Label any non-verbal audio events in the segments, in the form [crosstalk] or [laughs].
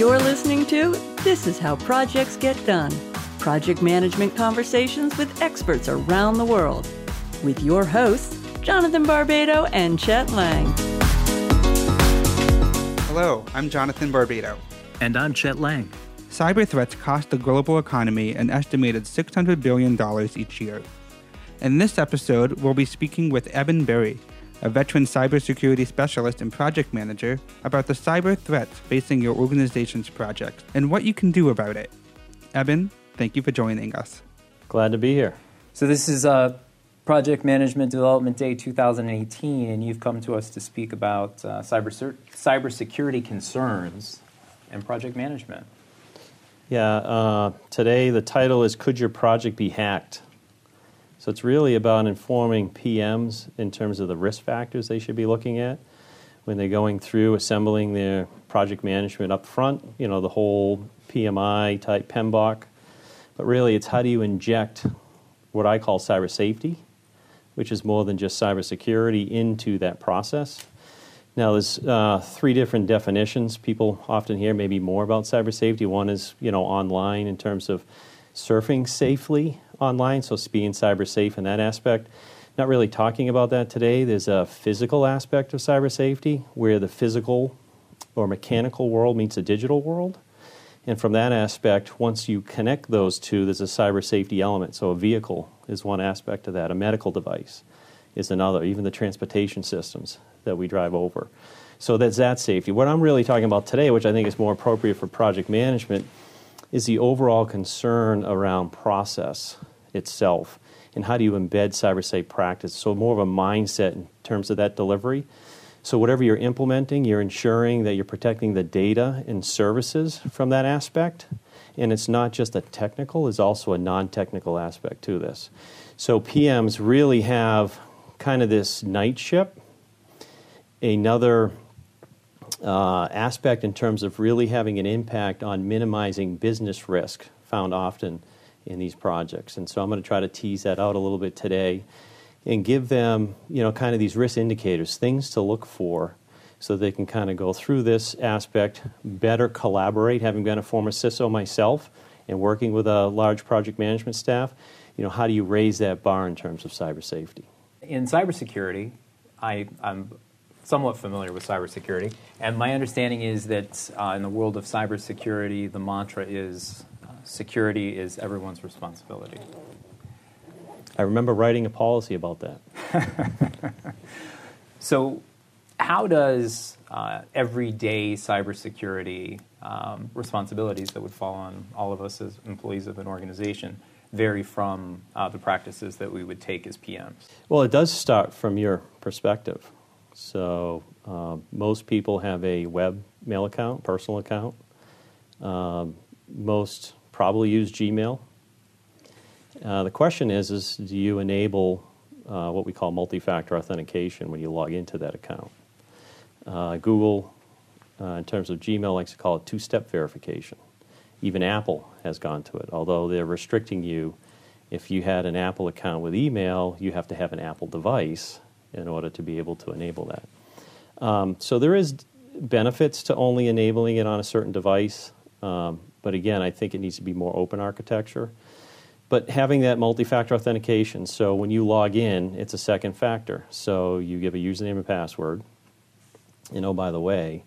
You're listening to This is How Projects Get Done project management conversations with experts around the world. With your hosts, Jonathan Barbado and Chet Lang. Hello, I'm Jonathan Barbado. And I'm Chet Lang. Cyber threats cost the global economy an estimated $600 billion each year. In this episode, we'll be speaking with Eben Berry, a veteran cybersecurity specialist and project manager, about the cyber threats facing your organization's projects and what you can do about it. Eben, thank you for joining us. Glad to be here. So, this is uh, Project Management Development Day 2018, and you've come to us to speak about uh, cyber cybersecurity concerns and project management. Yeah, uh, today the title is Could Your Project Be Hacked? So it's really about informing PMs in terms of the risk factors they should be looking at when they're going through assembling their project management up front, you know, the whole PMI type PMBOK. But really, it's how do you inject what I call cyber safety, which is more than just cybersecurity, into that process. Now, there's uh, three different definitions. People often hear maybe more about cyber safety. One is, you know, online in terms of surfing safely online, so being cyber safe in that aspect. Not really talking about that today. There's a physical aspect of cyber safety where the physical or mechanical world meets a digital world. And from that aspect, once you connect those two, there's a cyber safety element. So a vehicle is one aspect of that, a medical device is another, even the transportation systems that we drive over. So that's that safety. What I'm really talking about today, which I think is more appropriate for project management, is the overall concern around process itself and how do you embed cyber safe practice. So more of a mindset in terms of that delivery. So whatever you're implementing, you're ensuring that you're protecting the data and services from that aspect. And it's not just a technical, it's also a non-technical aspect to this. So PMs really have kind of this night ship. Another uh, aspect in terms of really having an impact on minimizing business risk found often in these projects. And so I'm going to try to tease that out a little bit today and give them, you know, kind of these risk indicators, things to look for so they can kind of go through this aspect, better collaborate, having been a former CISO myself and working with a large project management staff, you know, how do you raise that bar in terms of cyber safety? In cybersecurity, I, I'm somewhat familiar with cybersecurity, and my understanding is that uh, in the world of cybersecurity, the mantra is security is everyone's responsibility. I remember writing a policy about that. [laughs] so, how does uh, everyday cybersecurity um, responsibilities that would fall on all of us as employees of an organization vary from uh, the practices that we would take as PMs? Well, it does start from your perspective. So, uh, most people have a web mail account, personal account. Um, most probably use Gmail uh, the question is, is do you enable uh, what we call multi-factor authentication when you log into that account? Uh, Google, uh, in terms of Gmail, likes to call it two-step verification. Even Apple has gone to it, although they're restricting you. If you had an Apple account with email, you have to have an Apple device in order to be able to enable that. Um, so there is benefits to only enabling it on a certain device, um, but again, I think it needs to be more open architecture. But having that multi-factor authentication, so when you log in, it's a second factor. So you give a username and password. And oh, by the way,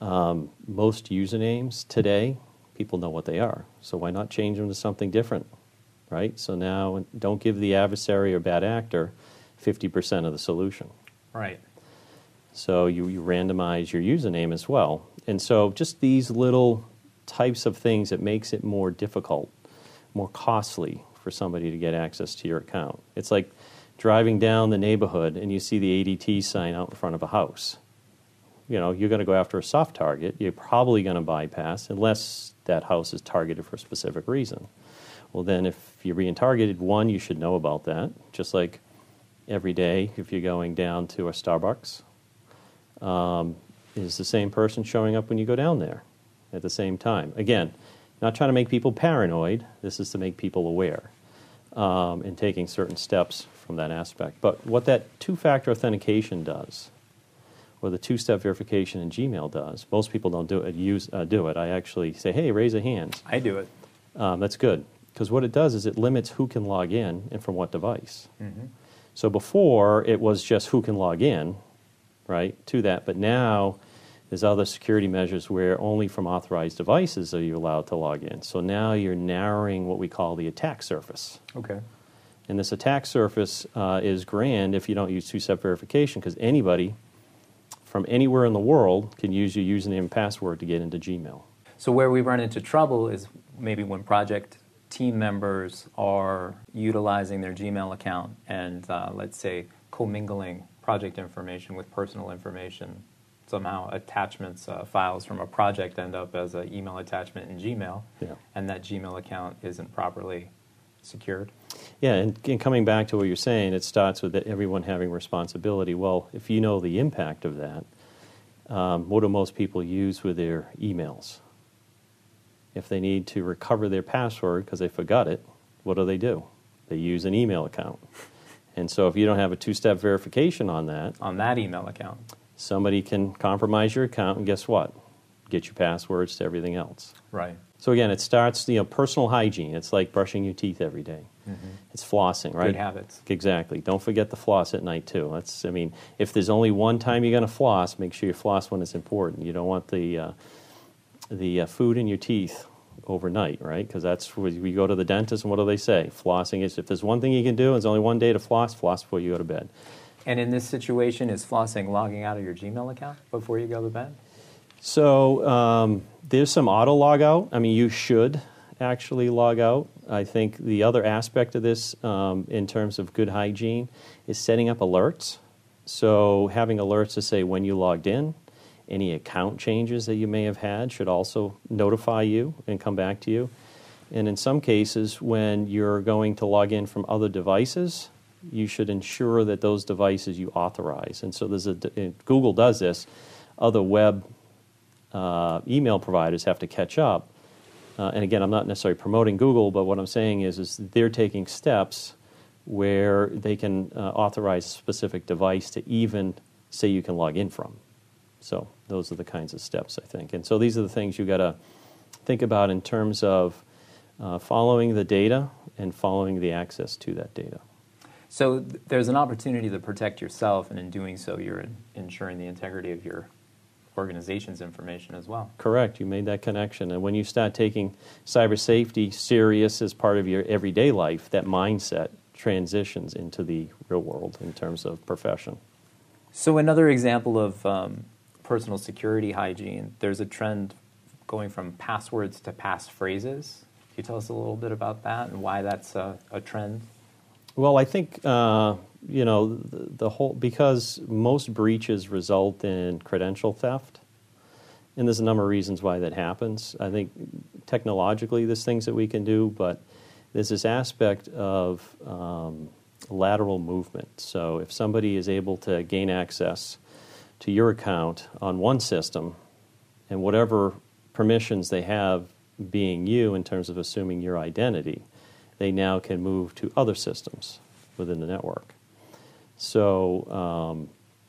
um, most usernames today, people know what they are. So why not change them to something different, right? So now don't give the adversary or bad actor 50% of the solution. Right. So you, you randomize your username as well. And so just these little types of things that makes it more difficult more costly for somebody to get access to your account. It's like driving down the neighborhood and you see the ADT sign out in front of a house. You know, you're going to go after a soft target. You're probably going to bypass unless that house is targeted for a specific reason. Well, then, if you're being targeted, one, you should know about that. Just like every day, if you're going down to a Starbucks, um, is the same person showing up when you go down there at the same time? Again, not trying to make people paranoid. This is to make people aware um, and taking certain steps from that aspect. But what that two factor authentication does, or the two-step verification in Gmail does. Most people don't do it. Use uh, do it. I actually say, "Hey, raise a hand." I do it. Um, that's good because what it does is it limits who can log in and from what device. So before it was just who can log in, right, to that. But now there's other security measures where only from authorized devices are you allowed to log in. So now you're narrowing what we call the attack surface. Okay. And this attack surface uh, is grand if you don't use two-step verification because anybody from anywhere in the world can use your username and password to get into Gmail. So where we run into trouble is maybe when project team members are utilizing their Gmail account and uh, let's say commingling project information with personal information. Somehow attachments, uh, files from a project end up as an email attachment in Gmail, Yeah. and that Gmail account isn't properly secured. Yeah, and, and coming back to what you're saying, it starts with everyone having responsibility. Well, if you know the impact of that, um, what do most people use with their emails? If they need to recover their password because they forgot it, what do they do? They use an email account. And so if you don't have a two step verification on that, On that email account. Somebody can compromise your account, and guess what? Get your passwords to everything else. Right. So again, it starts, you know, personal hygiene. It's like brushing your teeth every day. It's flossing, right? Good habits. Exactly. Don't forget the floss at night too. That's, I mean, if there's only one time you're going to floss, make sure you floss when it's important. You don't want the uh, the uh, food in your teeth overnight, right? Because that's where we go to the dentist, and what do they say? Flossing is if there's one thing you can do, and there's only one day to floss. Floss before you go to bed. And in this situation, is flossing logging out of your Gmail account before you go to bed? So um, there's some auto log out. I mean, you should actually log out. I think the other aspect of this, um, in terms of good hygiene, is setting up alerts. So having alerts to say when you logged in, any account changes that you may have had should also notify you and come back to you. And in some cases, when you're going to log in from other devices, you should ensure that those devices you authorize. And so there's a Google does this. Other web uh, email providers have to catch up. Uh, and again, I'm not necessarily promoting Google, but what I'm saying is, is they're taking steps where they can uh, authorize a specific device to even say you can log in from. So those are the kinds of steps I think. And so these are the things you've got to think about in terms of uh, following the data and following the access to that data. So th- there's an opportunity to protect yourself, and in doing so, you're in- ensuring the integrity of your organization's information as well. Correct. You made that connection. And when you start taking cyber safety serious as part of your everyday life, that mindset transitions into the real world in terms of profession. So another example of um, personal security hygiene, there's a trend going from passwords to passphrases. Can you tell us a little bit about that and why that's a, a trend? Well, I think uh, you know the, the whole because most breaches result in credential theft, and there's a number of reasons why that happens. I think technologically, there's things that we can do, but there's this aspect of um, lateral movement. So if somebody is able to gain access to your account on one system, and whatever permissions they have being you in terms of assuming your identity, they now can move to other systems within the network. So, um,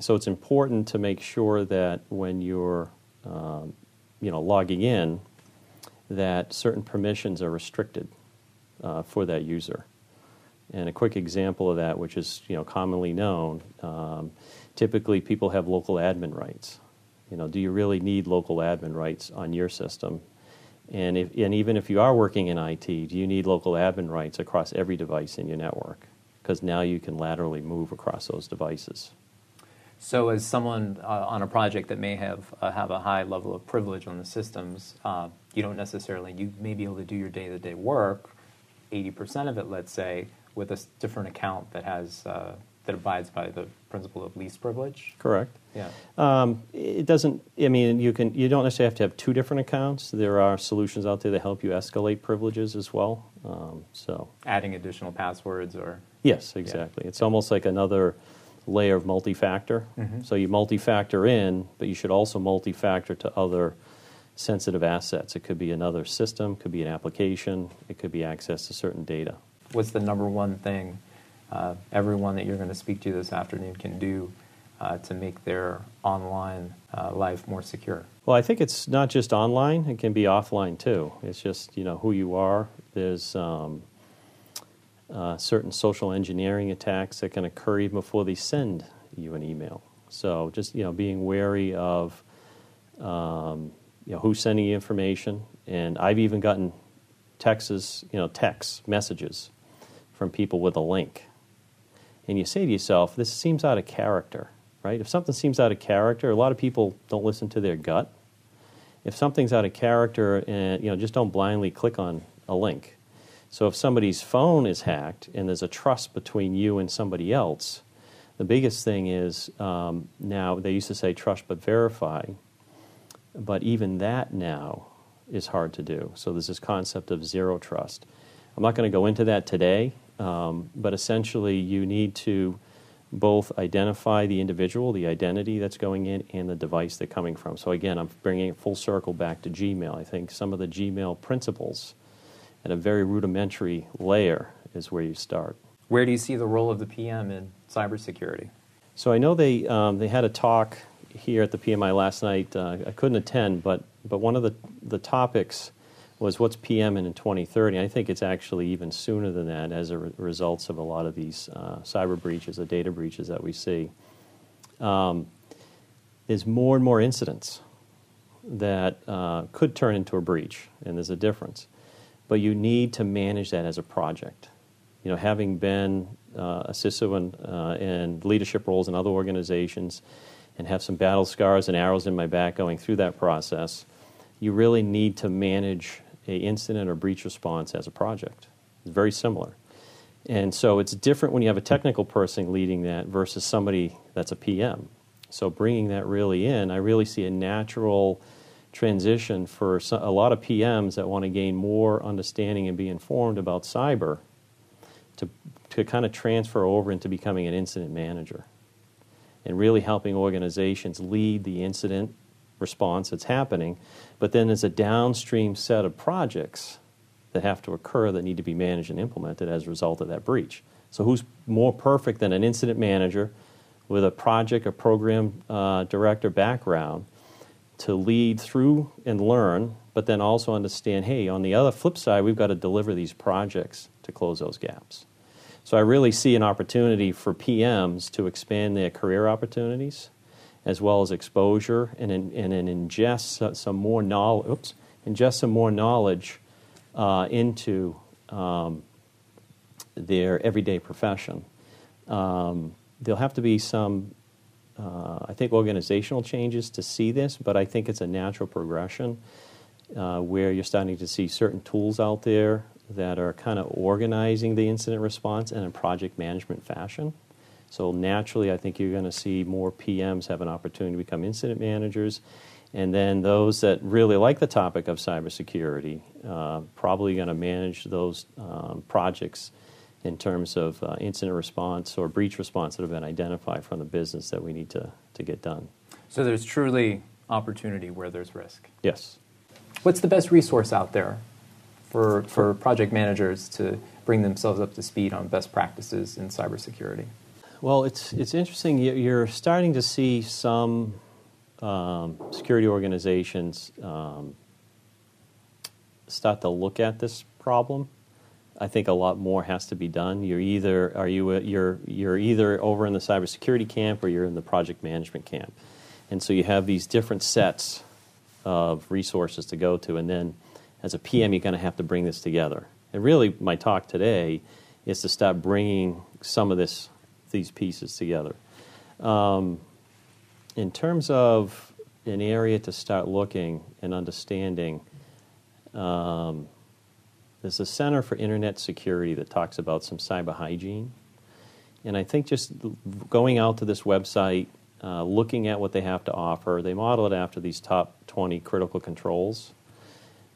so it's important to make sure that when you're, um, you know, logging in, that certain permissions are restricted uh, for that user. And a quick example of that, which is you know commonly known, um, typically people have local admin rights. You know, do you really need local admin rights on your system? And, if, and even if you are working in IT, do you need local admin rights across every device in your network? Because now you can laterally move across those devices. So, as someone uh, on a project that may have uh, have a high level of privilege on the systems, uh, you don't necessarily you may be able to do your day to day work, eighty percent of it, let's say, with a different account that has uh, that abides by the principle of least privilege. Correct. Yeah. Um, it doesn't. I mean, you can. You don't necessarily have to have two different accounts. There are solutions out there that help you escalate privileges as well. Um, so Adding additional passwords or yes, exactly. It's almost like another layer of multi-factor. Mhm. So you multi-factor in, but you should also multi-factor to other sensitive assets. It could be another system, could be an application, it could be access to certain data. what's the number one thing uh, everyone that you're going to speak to this afternoon can do uh, to make their online uh, life more secure? Well, I think it's not just online; it can be offline too. It's just you know who you are. There's um, uh, certain social engineering attacks that can occur even before they send you an email. So just you know being wary of um, you know who's sending you information. And I've even gotten texts, you know, texts, messages from people with a link. And you say to yourself, this seems out of character, right? If something seems out of character, a lot of people don't listen to their gut. If something's out of character, and you know, just don't blindly click on a link. So if somebody's phone is hacked and there's a trust between you and somebody else, the biggest thing is um, now they used to say trust but verify, but even that now is hard to do. So there's this concept of zero trust. I'm not going to go into that today, um, but essentially you need to both identify the individual, the identity that's going in, and the device they're coming from. So again, I'm bringing it full circle back to Gmail. I think some of the Gmail principles at a very rudimentary layer is where you start. Where do you see the role of the PM in cybersecurity? So I know they um, they had a talk here at the PMI last night. Uh, I couldn't attend, but but one of the the topics was what's PM in 2030. I think it's actually even sooner than that as a re- of a lot of these uh, cyber breaches, the data breaches that we see. Um, there's more and more incidents that uh, could turn into a breach, and there's a difference. But you need to manage that as a project. You know, having been uh, a CISO uh, in leadership roles in other organizations, and have some battle scars and arrows in my back going through that process, you really need to manage a incident or breach response as a project. It's very similar. And so it's different when you have a technical person leading that versus somebody that's a PM. So bringing that really in, I really see a natural transition for a lot of PMs that want to gain more understanding and be informed about cyber to, to kind of transfer over into becoming an incident manager and really helping organizations lead the incident response that's happening. But then there's a downstream set of projects that have to occur that need to be managed and implemented as a result of that breach. So, who's more perfect than an incident manager with a project or program uh, director background to lead through and learn, but then also understand hey, on the other flip side, we've got to deliver these projects to close those gaps. So, I really see an opportunity for PMs to expand their career opportunities as well as exposure and, and, and ingest some more knowledge, oops, ingest some more knowledge uh, into um, their everyday profession. Um, there'll have to be some, uh, I think, organizational changes to see this, but I think it's a natural progression uh, where you're starting to see certain tools out there that are kind of organizing the incident response in a project management fashion. So naturally, I think you're going to see more PMs have an opportunity to become incident managers. And then those that really like the topic of cybersecurity, uh, probably going to manage those um, projects in terms of uh, incident response or breach response that have been identified from the business that we need to, to get done. So there's truly opportunity where there's risk. Yes. What's the best resource out there for, for project managers to bring themselves up to speed on best practices in cybersecurity? Well, it's it's interesting. You're starting to see some um, security organizations um, start to look at this problem. I think a lot more has to be done. You're either are you you're you're either over in the cybersecurity camp or you're in the project management camp, and so you have these different sets of resources to go to, and then as a PM, you're going to have to bring this together. And really, my talk today is to start bringing some of this these pieces together. Um, in terms of an area to start looking and understanding, um, there's a Center for Internet Security that talks about some cyber hygiene. And I think just going out to this website, uh, looking at what they have to offer, they model it after these top 20 critical controls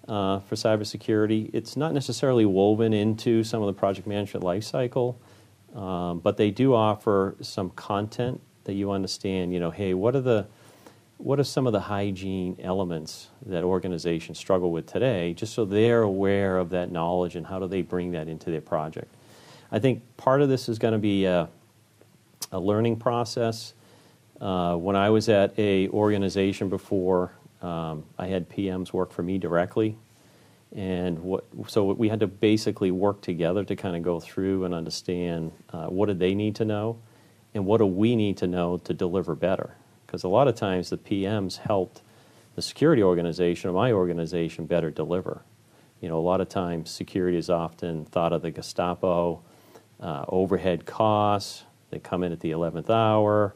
uh, for cybersecurity. It's not necessarily woven into some of the project management lifecycle, um, but they do offer some content that you understand. You know, hey, what are the what are some of the hygiene elements that organizations struggle with today, just so they're aware of that knowledge and how do they bring that into their project. I think part of this is going to be a, a learning process. Uh, when I was at a organization before, um, I had PMs work for me directly, and what, so we had to basically work together to kind of go through and understand uh, what did they need to know, and what do we need to know to deliver better. Because a lot of times the PMs helped the security organization or my organization better deliver. You know, a lot of times security is often thought of the Gestapo, uh, overhead costs. They come in at the 11th hour.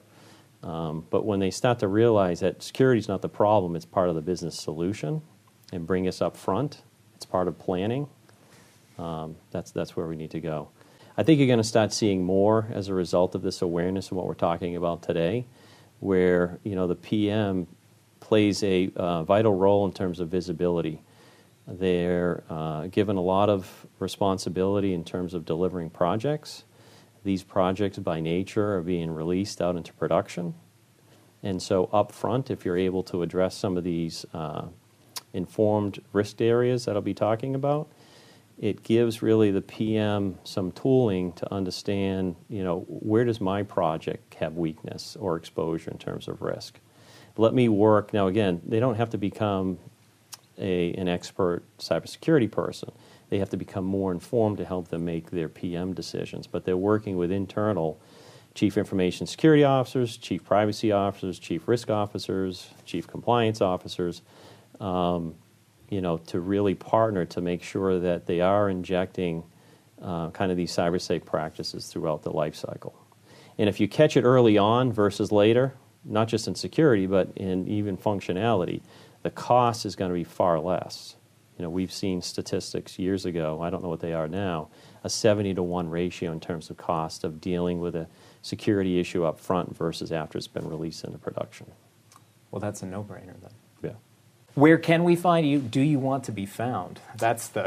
Um, but when they start to realize that security is not the problem, it's part of the business solution, and bring us up front, it's part of planning. Um, that's that's where we need to go. I think you're going to start seeing more as a result of this awareness and what we're talking about today, where you know the PM plays a uh, vital role in terms of visibility. They're uh, given a lot of responsibility in terms of delivering projects. These projects, by nature, are being released out into production. And so, up front, if you're able to address some of these uh, informed risk areas that I'll be talking about, it gives really the PM some tooling to understand, you know, where does my project have weakness or exposure in terms of risk. Let me work. Now, again, they don't have to become a, an expert cybersecurity person. They have to become more informed to help them make their PM decisions. But they're working with internal chief information security officers, chief privacy officers, chief risk officers, chief compliance officers, um, you know, to really partner to make sure that they are injecting uh, kind of these cyber safe practices throughout the life cycle. And if you catch it early on versus later, not just in security, but in even functionality, the cost is going to be far less. You know, we've seen statistics years ago, I don't know what they are now, a 70 to 1 ratio in terms of cost of dealing with a security issue up front versus after it's been released into production. Well, that's a no brainer then. Where can we find you? Do you want to be found? That's the.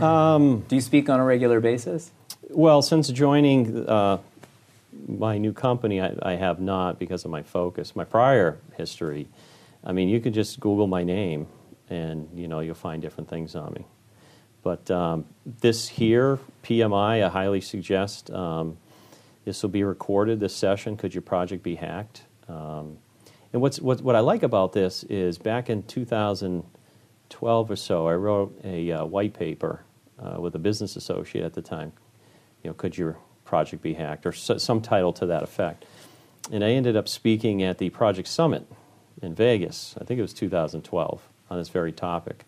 um, [laughs] Do you speak on a regular basis? Well, since joining uh, my new company, I, I, have not because of my focus. My prior history, I mean, you could just Google my name, and you know you'll find different things on me. But um, this here, PMI, I highly suggest um, this will be recorded. This session, could your project be hacked? Um, and what's what, what I like about this is back in 2012 or so, I wrote a uh, white paper uh, with a business associate at the time. You know, could your project be hacked, or some title to that effect. And I ended up speaking at the Project Summit in Vegas, I think it was 2012, on this very topic,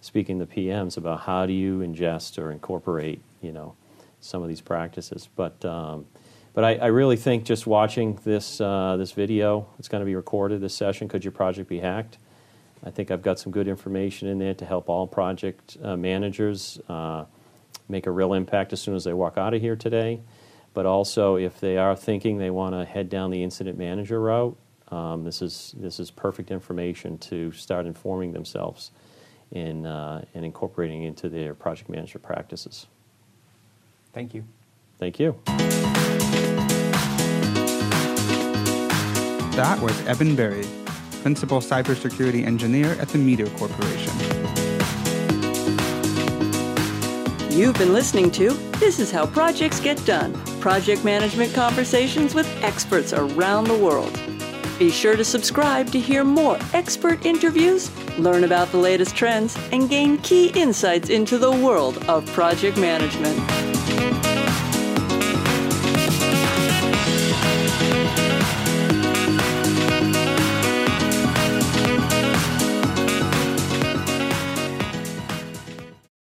speaking to PMs about how do you ingest or incorporate, you know, some of these practices. But um, but I, I, really think just watching this uh, this video, it's going to be recorded. This session, could your project be hacked? I think I've got some good information in there to help all project uh, managers uh, make a real impact as soon as they walk out of here today but also if they are thinking they want to head down the incident manager route, um, this is this is perfect information to start informing themselves in uh, and incorporating into their project management practices. Thank you. Thank you. That was Eben Berry, Principal Cybersecurity Engineer at the MITRE Corporation. You've been listening to This is How Projects Get Done project management conversations with experts around the world. Be sure to subscribe to hear more expert interviews, learn about the latest trends, and gain key insights into the world of project management.